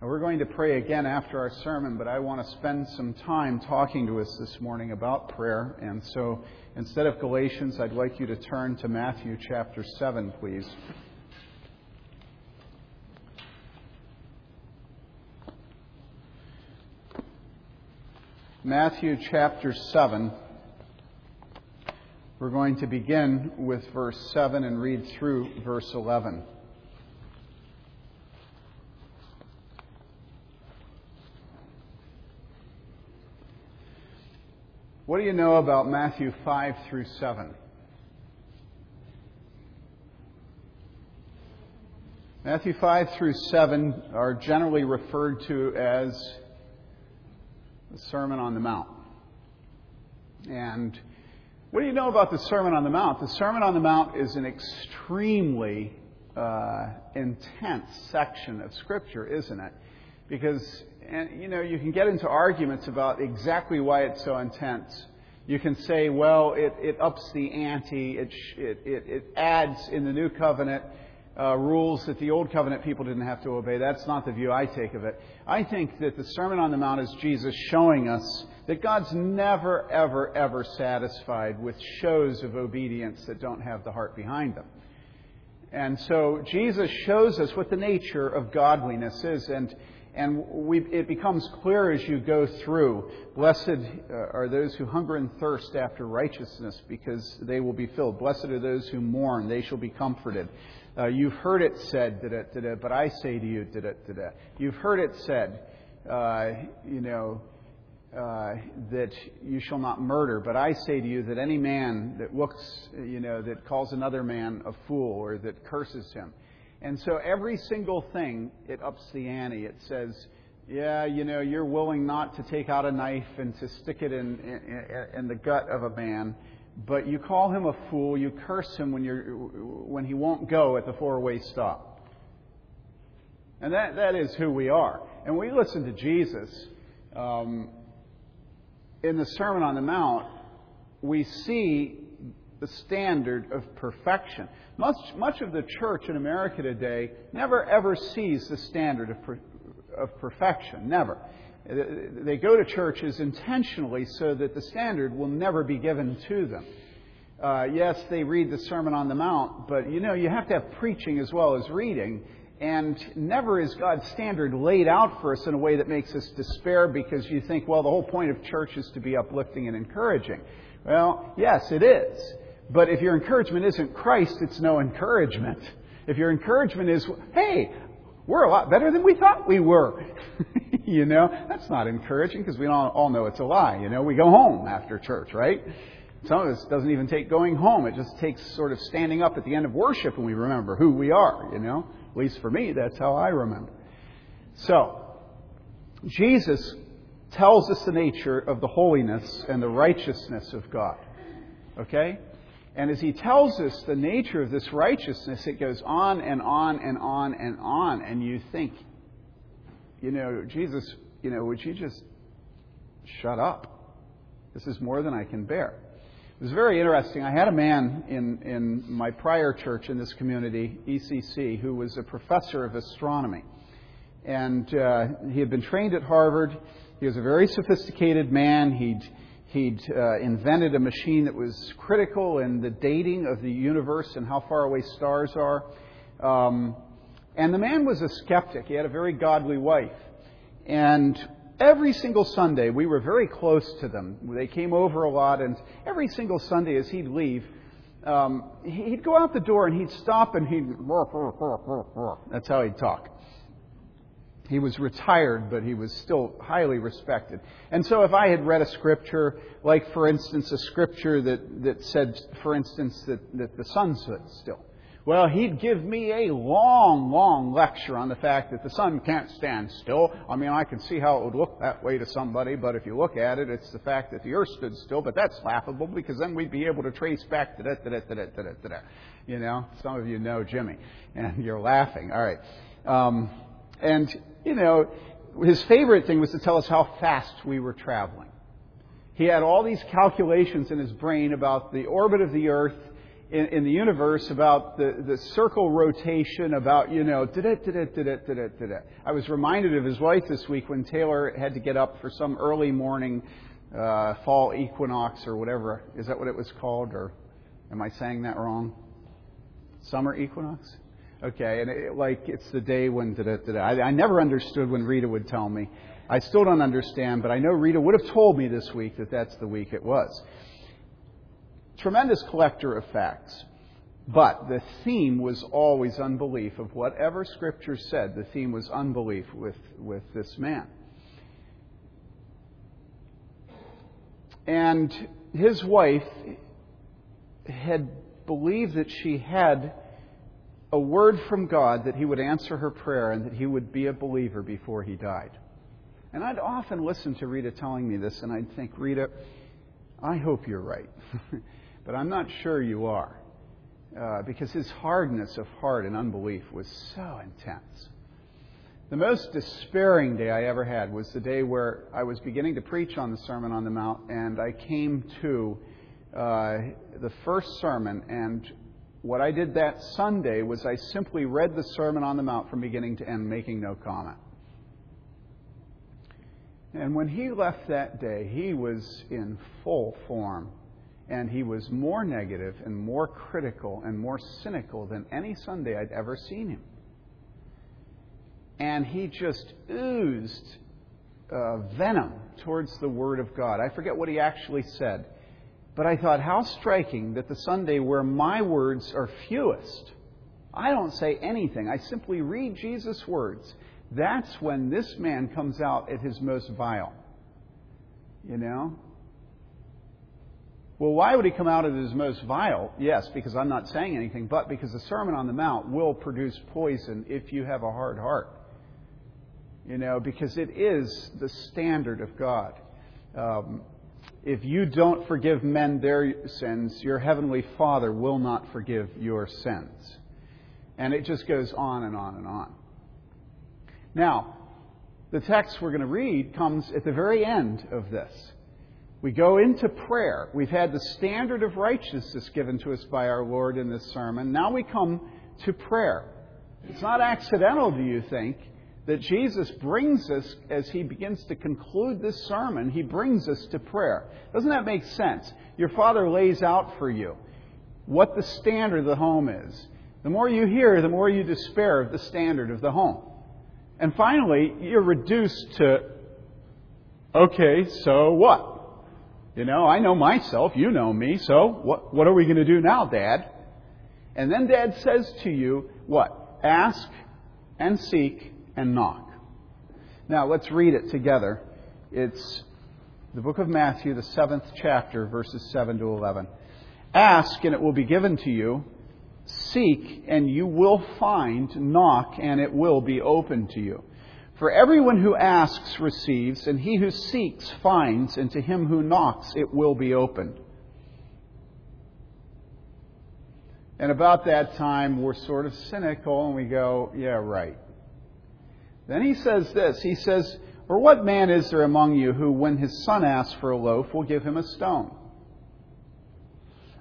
We're going to pray again after our sermon, but I want to spend some time talking to us this morning about prayer. And so instead of Galatians, I'd like you to turn to Matthew chapter 7, please. Matthew chapter 7. We're going to begin with verse 7 and read through verse 11. What do you know about Matthew 5 through 7? Matthew 5 through 7 are generally referred to as the Sermon on the Mount. And what do you know about the Sermon on the Mount? The Sermon on the Mount is an extremely uh, intense section of Scripture, isn't it? Because and you know, you can get into arguments about exactly why it's so intense. You can say, well, it, it ups the ante, it, it, it, adds in the new covenant uh, rules that the old covenant people didn't have to obey. That's not the view I take of it. I think that the Sermon on the Mount is Jesus showing us that God's never, ever, ever satisfied with shows of obedience that don't have the heart behind them. And so Jesus shows us what the nature of godliness is. And and we, it becomes clear as you go through. Blessed uh, are those who hunger and thirst after righteousness, because they will be filled. Blessed are those who mourn, they shall be comforted. Uh, you've heard it said, da, da, da, but I say to you, da, da, da. You've heard it said, uh, you know, uh, that you shall not murder, but I say to you that any man that looks, you know, that calls another man a fool or that curses him, and so every single thing, it ups the ante. It says, yeah, you know, you're willing not to take out a knife and to stick it in, in, in the gut of a man, but you call him a fool, you curse him when, you're, when he won't go at the four way stop. And that, that is who we are. And we listen to Jesus um, in the Sermon on the Mount, we see the standard of perfection. Much, much of the church in America today never ever sees the standard of, per, of perfection. Never. They go to churches intentionally so that the standard will never be given to them. Uh, yes, they read the Sermon on the Mount, but you know, you have to have preaching as well as reading. And never is God's standard laid out for us in a way that makes us despair because you think, well, the whole point of church is to be uplifting and encouraging. Well, yes, it is. But if your encouragement isn't Christ, it's no encouragement. If your encouragement is, hey, we're a lot better than we thought we were. you know, that's not encouraging because we all know it's a lie. You know, we go home after church, right? Some of us doesn't even take going home. It just takes sort of standing up at the end of worship and we remember who we are, you know? At least for me, that's how I remember. So, Jesus tells us the nature of the holiness and the righteousness of God. Okay? And as he tells us the nature of this righteousness, it goes on and on and on and on. And you think, you know, Jesus, you know, would you just shut up? This is more than I can bear. It was very interesting. I had a man in, in my prior church in this community, ECC, who was a professor of astronomy. And uh, he had been trained at Harvard. He was a very sophisticated man. He'd He'd uh, invented a machine that was critical in the dating of the universe and how far away stars are. Um, and the man was a skeptic. He had a very godly wife. And every single Sunday, we were very close to them. They came over a lot, and every single Sunday as he'd leave, um, he'd go out the door and he'd stop and he'd. That's how he'd talk. He was retired, but he was still highly respected. And so if I had read a scripture, like for instance, a scripture that, that said, for instance, that, that the sun stood still, well, he'd give me a long, long lecture on the fact that the sun can't stand still. I mean, I can see how it would look that way to somebody, but if you look at it, it's the fact that the earth stood still, but that's laughable because then we'd be able to trace back to that, to that, to that, to that. You know, some of you know Jimmy, and you're laughing. All right. Um, and you know, his favorite thing was to tell us how fast we were traveling. He had all these calculations in his brain about the orbit of the Earth in, in the universe about the, the circle rotation, about, you know, it, did it, did it, did it, did it. I was reminded of his wife this week when Taylor had to get up for some early morning uh, fall equinox or whatever. Is that what it was called? Or am I saying that wrong? Summer equinox? Okay, and it, like it's the day when da da da. I, I never understood when Rita would tell me. I still don't understand, but I know Rita would have told me this week that that's the week it was. Tremendous collector of facts. But the theme was always unbelief of whatever Scripture said. The theme was unbelief with, with this man. And his wife had believed that she had a word from God that he would answer her prayer and that he would be a believer before he died. And I'd often listen to Rita telling me this, and I'd think, Rita, I hope you're right. but I'm not sure you are. Uh, because his hardness of heart and unbelief was so intense. The most despairing day I ever had was the day where I was beginning to preach on the Sermon on the Mount, and I came to uh, the first sermon, and what I did that Sunday was I simply read the Sermon on the Mount from beginning to end, making no comment. And when he left that day, he was in full form. And he was more negative and more critical and more cynical than any Sunday I'd ever seen him. And he just oozed uh, venom towards the Word of God. I forget what he actually said. But I thought, how striking that the Sunday where my words are fewest, I don't say anything. I simply read Jesus' words. That's when this man comes out at his most vile. You know? Well, why would he come out at his most vile? Yes, because I'm not saying anything, but because the Sermon on the Mount will produce poison if you have a hard heart. You know, because it is the standard of God. Um, if you don't forgive men their sins, your heavenly Father will not forgive your sins. And it just goes on and on and on. Now, the text we're going to read comes at the very end of this. We go into prayer. We've had the standard of righteousness given to us by our Lord in this sermon. Now we come to prayer. It's not accidental, do you think, that Jesus brings us, as he begins to conclude this sermon, he brings us to prayer. Doesn't that make sense? Your Father lays out for you what the standard of the home is. The more you hear, the more you despair of the standard of the home. And finally, you're reduced to, okay, so what? You know, I know myself, you know me, so what, what are we going to do now, Dad? And then Dad says to you, what? Ask and seek and knock. Now, let's read it together. It's the book of Matthew, the seventh chapter, verses 7 to 11. Ask and it will be given to you. Seek and you will find. Knock and it will be opened to you. For everyone who asks receives, and he who seeks finds, and to him who knocks it will be opened. And about that time, we're sort of cynical and we go, yeah, right. Then he says this He says, Or what man is there among you who, when his son asks for a loaf, will give him a stone?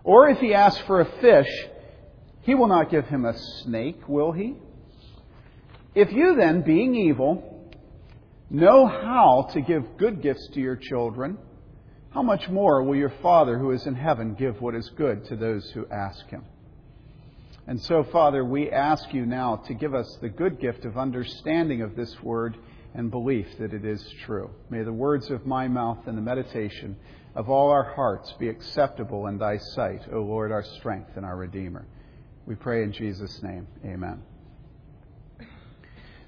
Or if he asks for a fish, he will not give him a snake, will he? If you then, being evil, know how to give good gifts to your children, how much more will your Father who is in heaven give what is good to those who ask him? And so, Father, we ask you now to give us the good gift of understanding of this word and belief that it is true. May the words of my mouth and the meditation of all our hearts be acceptable in thy sight, O Lord, our strength and our Redeemer. We pray in Jesus' name. Amen.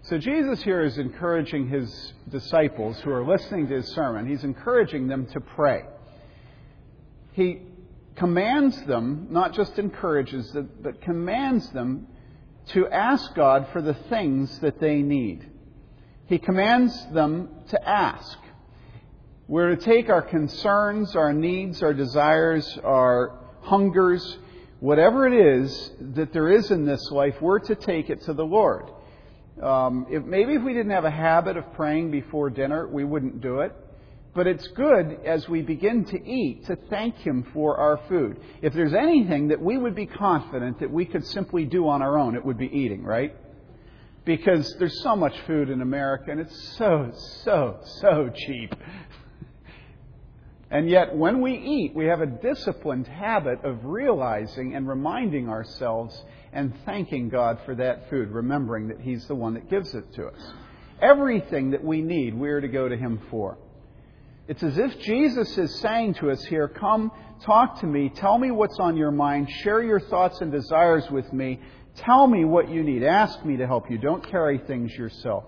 So, Jesus here is encouraging his disciples who are listening to his sermon, he's encouraging them to pray. He commands them, not just encourages them, but commands them to ask God for the things that they need. He commands them to ask. We're to take our concerns, our needs, our desires, our hungers, whatever it is that there is in this life, we're to take it to the Lord. Um, if, maybe if we didn't have a habit of praying before dinner, we wouldn't do it. But it's good as we begin to eat to thank Him for our food. If there's anything that we would be confident that we could simply do on our own, it would be eating, right? Because there's so much food in America and it's so, so, so cheap. And yet, when we eat, we have a disciplined habit of realizing and reminding ourselves and thanking God for that food, remembering that He's the one that gives it to us. Everything that we need, we are to go to Him for. It's as if Jesus is saying to us here, Come, talk to me, tell me what's on your mind, share your thoughts and desires with me, tell me what you need, ask me to help you. Don't carry things yourself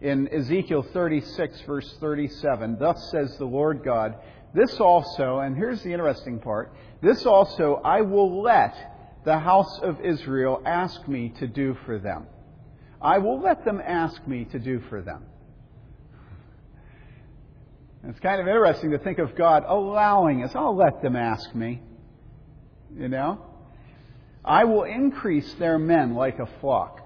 in Ezekiel 36, verse 37. Thus says the Lord God, This also, and here's the interesting part, this also I will let the house of Israel ask me to do for them. I will let them ask me to do for them. It's kind of interesting to think of God allowing us. I'll let them ask me. You know? I will increase their men like a flock.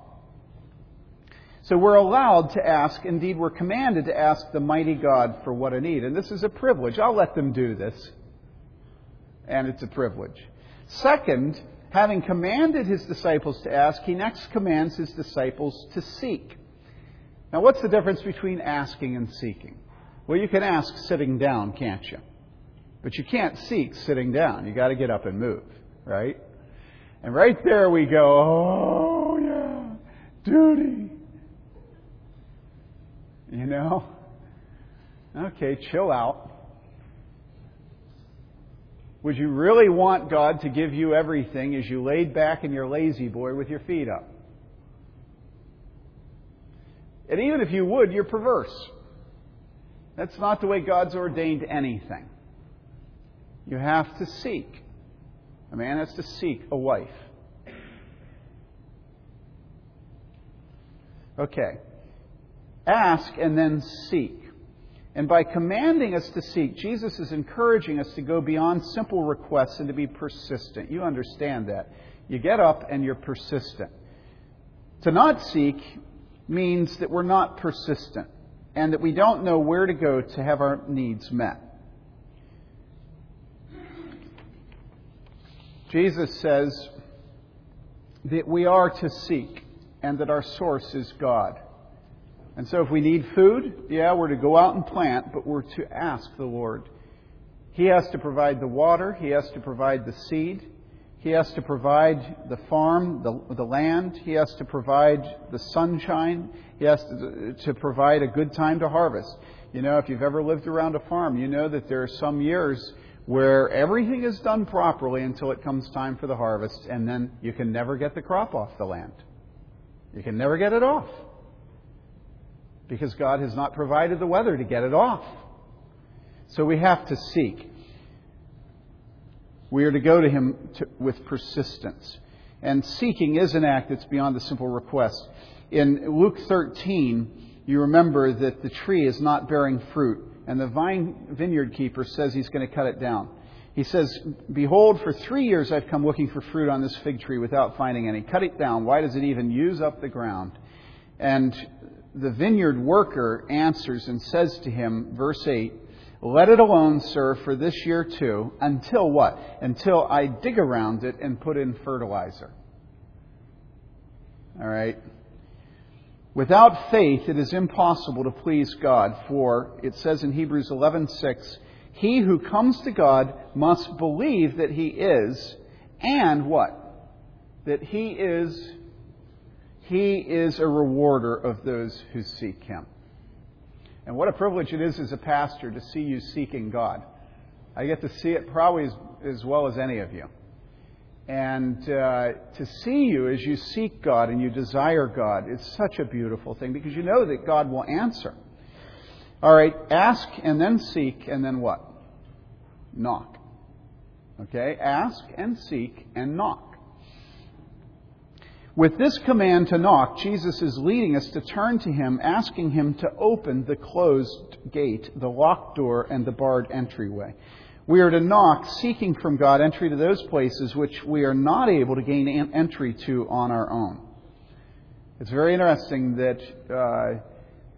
So we're allowed to ask, indeed, we're commanded to ask the mighty God for what I need. And this is a privilege. I'll let them do this. And it's a privilege. Second, having commanded his disciples to ask, he next commands his disciples to seek. Now, what's the difference between asking and seeking? Well, you can ask sitting down, can't you? But you can't seek sitting down. You've got to get up and move, right? And right there we go, oh yeah, duty. You know? Okay, chill out. Would you really want God to give you everything as you laid back in your La-Z-Boy with your feet up? And even if you would, you're perverse. That's not the way God's ordained anything. You have to seek. A man has to seek a wife. Okay. Ask and then seek. And by commanding us to seek, Jesus is encouraging us to go beyond simple requests and to be persistent. You understand that. You get up and you're persistent. To not seek means that we're not persistent and that we don't know where to go to have our needs met. Jesus says that we are to seek and that our source is God. And so if we need food, yeah, we're to go out and plant, but we're to ask the Lord. He has to provide the water, He has to provide the seed, He has to provide the farm, the, the land, He has to provide the sunshine, He has to, to provide a good time to harvest. You know, if you've ever lived around a farm, you know that there are some years where everything is done properly until it comes time for the harvest, and then you can never get the crop off the land. You can never get it off because God has not provided the weather to get it off. So we have to seek. We are to go to Him to, with persistence. And seeking is an act that's beyond the simple request. In Luke 13, you remember that the tree is not bearing fruit, and the vine vineyard keeper says he's going to cut it down. He says, Behold, for three years I've come looking for fruit on this fig tree without finding any. Cut it down. Why does it even use up the ground? And the vineyard worker answers and says to him, verse 8, Let it alone, sir, for this year too, until what? Until I dig around it and put in fertilizer. All right? Without faith, it is impossible to please God, for it says in Hebrews 11:6, "He who comes to God must believe that he is, and what? That he is he is a rewarder of those who seek Him. And what a privilege it is as a pastor to see you seeking God. I get to see it probably as, as well as any of you. And uh, to see you as you seek God and you desire God is such a beautiful thing because you know that God will answer. All right, ask and then seek and then what? Knock. Okay, ask and seek and knock. With this command to knock, Jesus is leading us to turn to Him, asking Him to open the closed gate, the locked door, and the barred entryway. We are to knock, seeking from God entry to those places which we are not able to gain entry to on our own. It's very interesting that uh,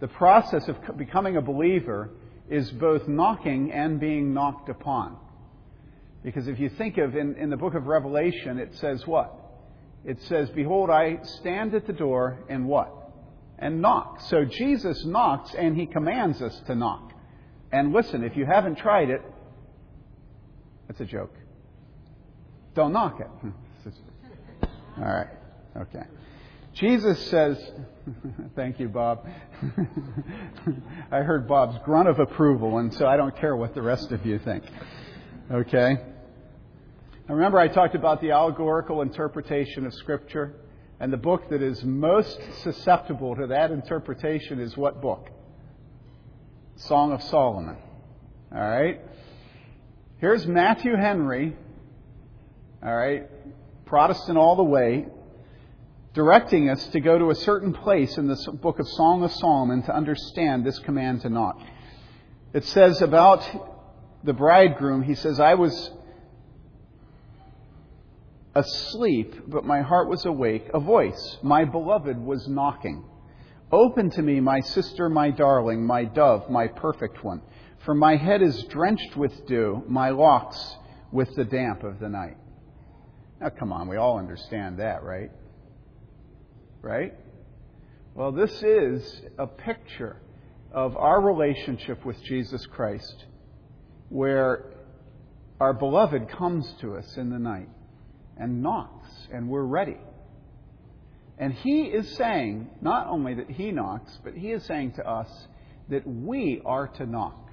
the process of becoming a believer is both knocking and being knocked upon. Because if you think of in, in the book of Revelation, it says what? It says, Behold, I stand at the door and what? And knock. So Jesus knocks and he commands us to knock. And listen, if you haven't tried it, that's a joke. Don't knock it. All right. Okay. Jesus says, thank you, Bob. I heard Bob's grunt of approval, and so I don't care what the rest of you think. Okay? I remember I talked about the allegorical interpretation of Scripture, and the book that is most susceptible to that interpretation is what book? Song of Solomon. All right? Here's Matthew Henry, all right, Protestant all the way, directing us to go to a certain place in the book of Song of Solomon to understand this command to knock. It says about the bridegroom, he says, I was asleep, but my heart was awake. A voice, my beloved, was knocking. Open to me, my sister, my darling, my dove, my perfect one. For my head is drenched with dew, my locks with the damp of the night. Now, come on, we all understand that, right? right? Well, this is a picture of our relationship with Jesus Christ, where our beloved comes to us in the night and knocks, and we're ready. And he is saying, not only that he knocks, but he is saying to us that we are to knock.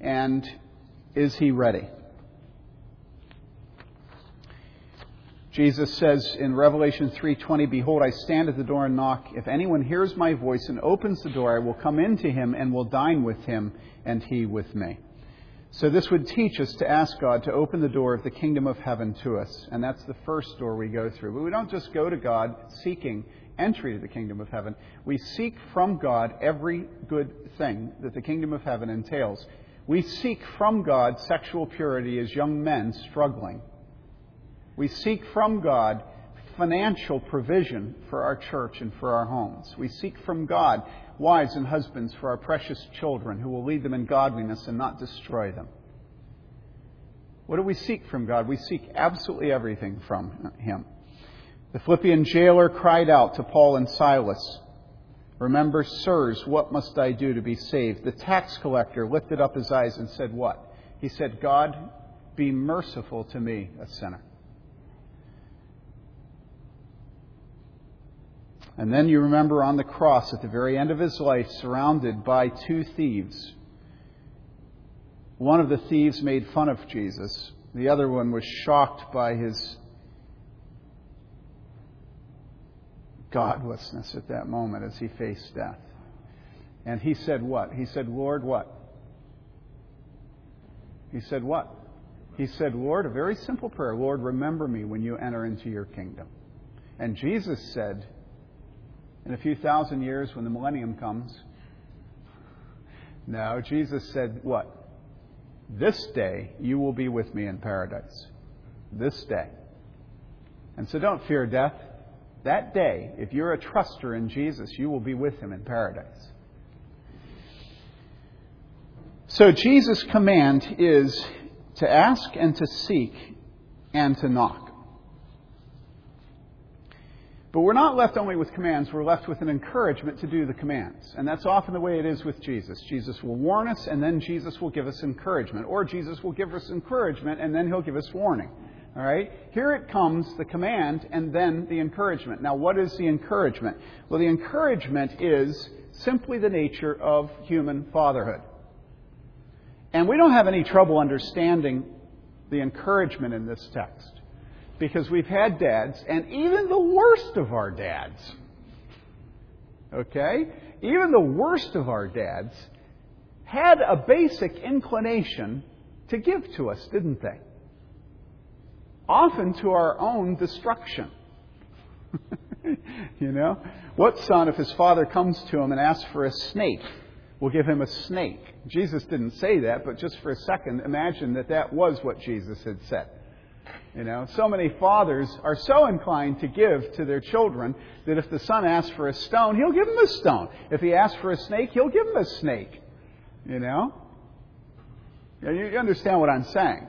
And is he ready? Jesus says in Revelation 3:20, "Behold, I stand at the door and knock. If anyone hears my voice and opens the door, I will come into him and will dine with him and he with me." So this would teach us to ask God to open the door of the kingdom of heaven to us, and that's the first door we go through. But we don't just go to God seeking entry to the kingdom of heaven. We seek from God every good thing that the kingdom of heaven entails. We seek from God sexual purity as young men struggling we seek from God financial provision for our church and for our homes. We seek from God wives and husbands for our precious children who will lead them in godliness and not destroy them. What do we seek from God? We seek absolutely everything from Him. The Philippian jailer cried out to Paul and Silas, Remember, sirs, what must I do to be saved? The tax collector lifted up his eyes and said, What? He said, God, be merciful to me, a sinner. And then you remember on the cross at the very end of his life, surrounded by two thieves. One of the thieves made fun of Jesus, the other one was shocked by his godlessness at that moment as he faced death. And he said, What? He said, Lord, what? He said, What? He said, Lord, a very simple prayer Lord, remember me when you enter into your kingdom. And Jesus said, in a few thousand years when the millennium comes. No, Jesus said, What? This day you will be with me in paradise. This day. And so don't fear death. That day, if you're a truster in Jesus, you will be with him in paradise. So Jesus' command is to ask and to seek and to knock. But we're not left only with commands, we're left with an encouragement to do the commands. And that's often the way it is with Jesus. Jesus will warn us, and then Jesus will give us encouragement. Or Jesus will give us encouragement, and then he'll give us warning. All right? Here it comes, the command, and then the encouragement. Now, what is the encouragement? Well, the encouragement is simply the nature of human fatherhood. And we don't have any trouble understanding the encouragement in this text because we've had dads, and even the worst of our dads, okay, even the worst of our dads had a basic inclination to give to us, didn't they? Often to our own destruction. you know? What son, if his father comes to him and asks for a snake, will give him a snake? Jesus didn't say that, but just for a second, imagine that that was what Jesus had said. You know, so many fathers are so inclined to give to their children that if the son asks for a stone, he'll give him a stone. If he asks for a snake, he'll give him a snake. You know? You understand what I'm saying?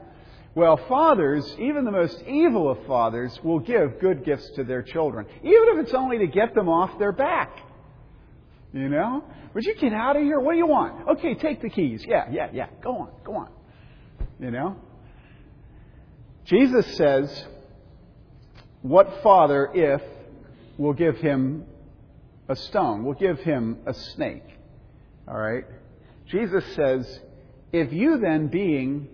Well, fathers, even the most evil of fathers, will give good gifts to their children, even if it's only to get them off their back. You know? Would you get out of here? What do you want? Okay, take the keys. Yeah, yeah, yeah. Go on, go on. You know? Jesus says, What father, if, will give him a stone, will give him a snake? All right? Jesus says, If you then, being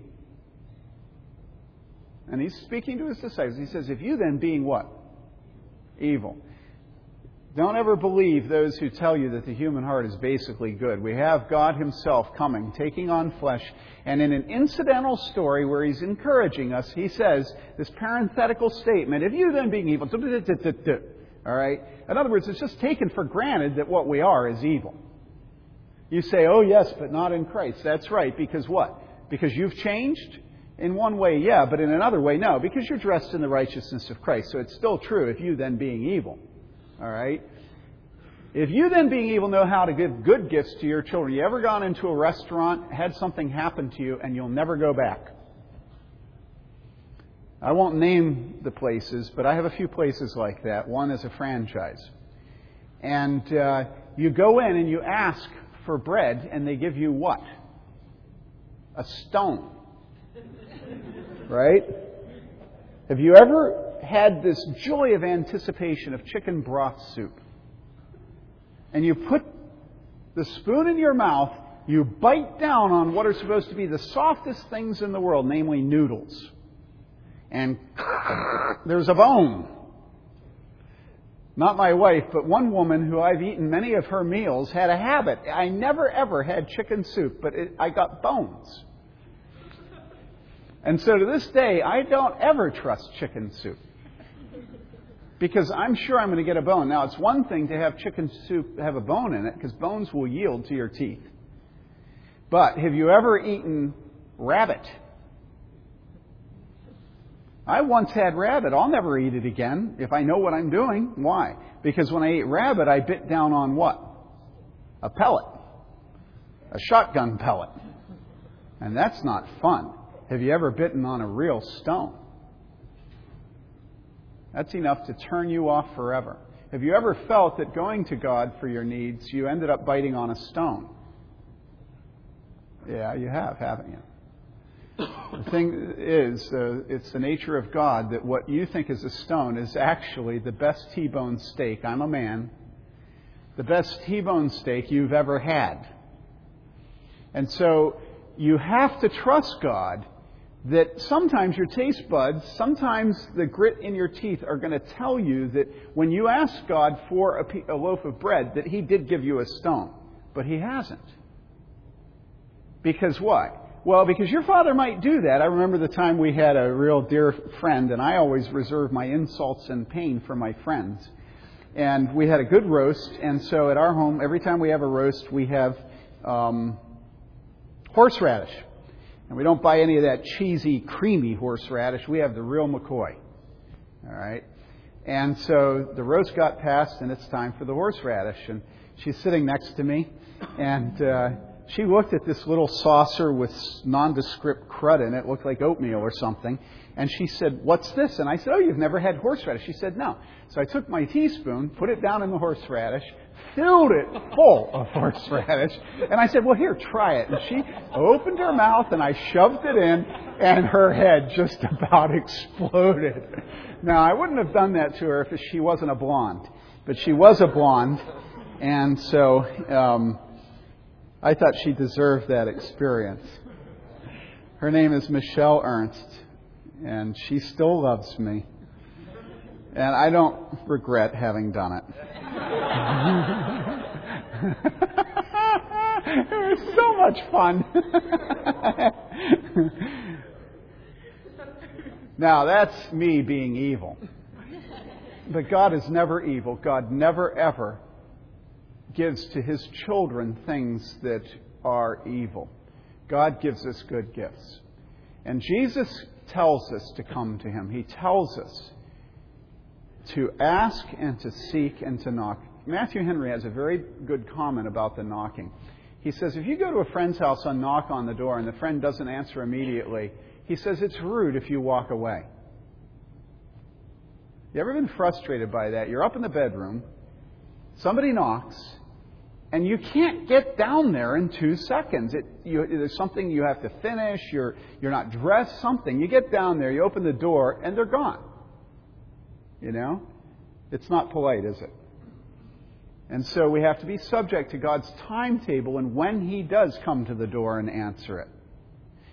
and he's speaking to his disciples. He says, If you then, being what? Evil. Don't ever believe those who tell you that the human heart is basically good. We have God Himself coming, taking on flesh, and in an incidental story where He's encouraging us, He says this parenthetical statement, if you then being evil, all right? In other words, it's just taken for granted that what we are is evil. You say, oh yes, but not in Christ. That's right, because what? Because you've changed? In one way, yeah, but in another way, no, because you're dressed in the righteousness of Christ. So it's still true if you then being evil. All right? If you then being evil know how to give good gifts to your children, you ever gone into a restaurant, had something happen to you, and you'll never go back? I won't name the places, but I have a few places like that. One is a franchise. And uh, you go in and you ask for bread, and they give you what? A stone right? Have you ever had this joy of anticipation of chicken broth soup? And you put the spoon in your mouth, you bite down on what are supposed to be the softest things in the world, namely noodles. And there's a bone. Not my wife, but one woman who I've eaten many of her meals had a habit. I never ever had chicken soup, but it, I got bones. And so to this day, I don't ever trust chicken soup. Because I'm sure I'm going to get a bone. Now, it's one thing to have chicken soup have a bone in it, because bones will yield to your teeth. But have you ever eaten rabbit? I once had rabbit. I'll never eat it again if I know what I'm doing. Why? Because when I ate rabbit, I bit down on what? A pellet. A shotgun pellet. And that's not fun. Have you ever bitten on a real stone? That's enough to turn you off forever. Have you ever felt that going to God for your needs, you ended up biting on a stone? Yeah, you have, haven't you? The thing is, uh, it's the nature of God that what you think is a stone is actually the best T bone steak. I'm a man. The best T bone steak you've ever had. And so you have to trust God that sometimes your taste buds, sometimes the grit in your teeth are going to tell you that when you ask God for a, a, loaf of bread, that He did give you a stone. But He hasn't. Because why? Well, because your father might do that. I remember the time we had a real dear friend, and I always reserve my insults and pain for my friends. And we had a good roast, and so at our home, every time we have a roast, we have um, horseradish. And we don't buy any of that cheesy, creamy horseradish. We have the real McCoy. All right? And so the roast got passed, and it's time for the horseradish. And she's sitting next to me, and uh, she looked at this little saucer with nondescript crud in it, it looked like oatmeal or something, and she said, What's this? And I said, Oh, you've never had horseradish. She said, No. So I took my teaspoon, put it down in the horseradish, filled it full of horseradish. And I said, Well, here, try it. And she opened her mouth and I shoved it in, and her head just about exploded. Now, I wouldn't have done that to her if she wasn't a blonde, but she was a blonde, and so um, I thought she deserved that experience. Her name is Michelle Ernst, and she still loves me. And I don't regret having done it. it was so much fun. now, that's me being evil. But God is never evil. God never, ever gives to his children things that are evil. God gives us good gifts. And Jesus tells us to come to him. He tells us to ask and to seek and to knock. Matthew Henry has a very good comment about the knocking. He says, if you go to a friend's house and knock on the door and the friend doesn't answer immediately, he says it's rude if you walk away. You ever been frustrated by that? You're up in the bedroom, somebody knocks, and you can't get down there in two seconds. It, you, there's something you have to finish. You're you're not dressed. Something. You get down there, you open the door, and they're gone. You know, it's not polite, is it? And so we have to be subject to God's timetable and when He does come to the door and answer it.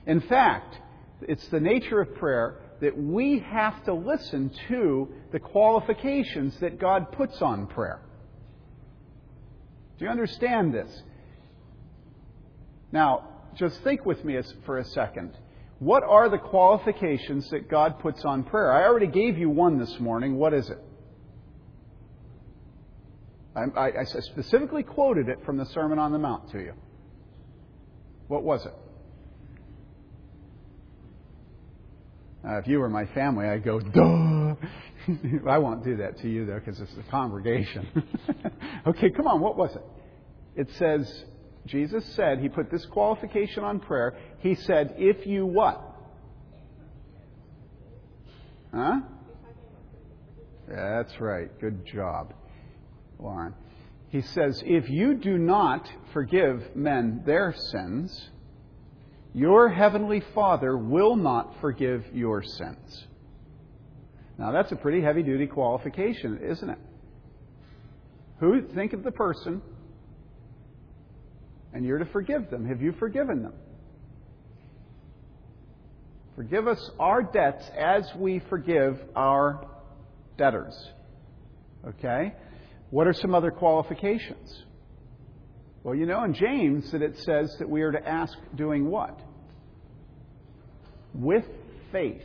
In fact, it's the nature of prayer that we have to listen to the qualifications that God puts on prayer. Do you understand this? Now, just think with me for a second. What are the qualifications that God puts on prayer? I already gave you one this morning. What is it? I, I, specifically quoted it from the Sermon on the Mount to you. What was it? Uh, if you were my family, I'd go, duh. I won't do that to you, though, because it's a congregation. okay, come on, what was it? It says, Jesus said, He put this qualification on prayer. He said, if you what? Huh? That's right. Good job. Lauren. He says, If you do not forgive men their sins, your heavenly Father will not forgive your sins. Now, that's a pretty heavy duty qualification, isn't it? Who think of the person and you're to forgive them. Have you forgiven them? Forgive us our debts as we forgive our debtors. Okay? What are some other qualifications? Well, you know in James that it says that we are to ask doing what? With faith.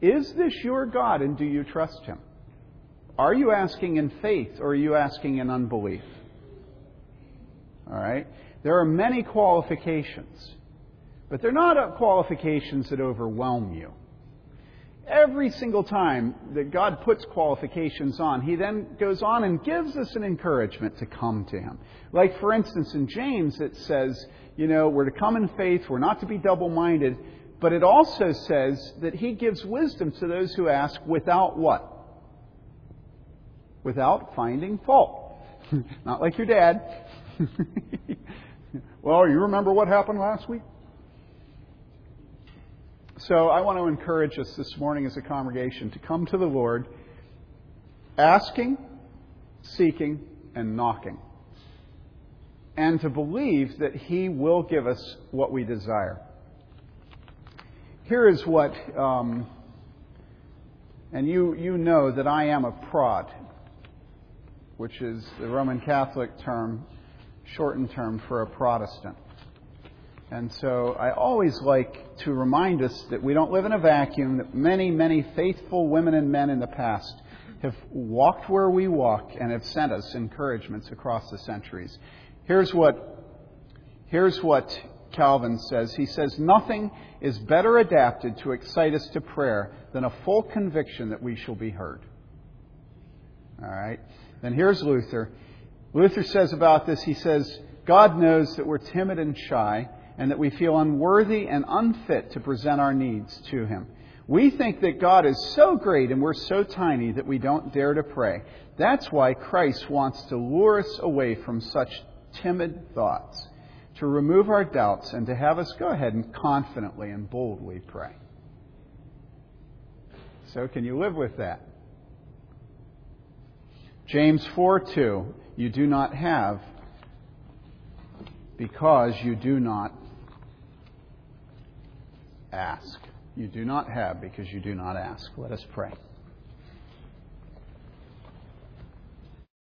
Is this your God and do you trust him? Are you asking in faith or are you asking in unbelief? All right? There are many qualifications, but they're not qualifications that overwhelm you every single time that God puts qualifications on, he then goes on and gives us an encouragement to come to him. Like, for instance, in James, it says, you know, we're to come in faith, we're not to be double minded, but it also says that he gives wisdom to those who ask without what? Without finding fault. not like your dad. well, you remember what happened last week? So I want to encourage us this morning as a congregation to come to the Lord asking, seeking, and knocking. And to believe that He will give us what we desire. Here is what, um, and you, you know that I am a prod, which is the Roman Catholic term, shortened term for a Protestant. And so I always like to remind us that we don't live in a vacuum, that many, many faithful women and men in the past have walked where we walk and have sent us encouragements across the centuries. Here's what, here's what Calvin says. He says, Nothing is better adapted to excite us to prayer than a full conviction that we shall be heard. All right? Then here's Luther. Luther says about this, he says, God knows that we're timid and shy and that we feel unworthy and unfit to present our needs to Him. We think that God is so great and we're so tiny that we don't dare to pray. That's why Christ wants to lure us away from such timid thoughts, to remove our doubts, and to have us go ahead and confidently and boldly pray. So, can you live with that? James 4 2, you do not have because you do not ask. You do not have because you do not ask. Let us pray.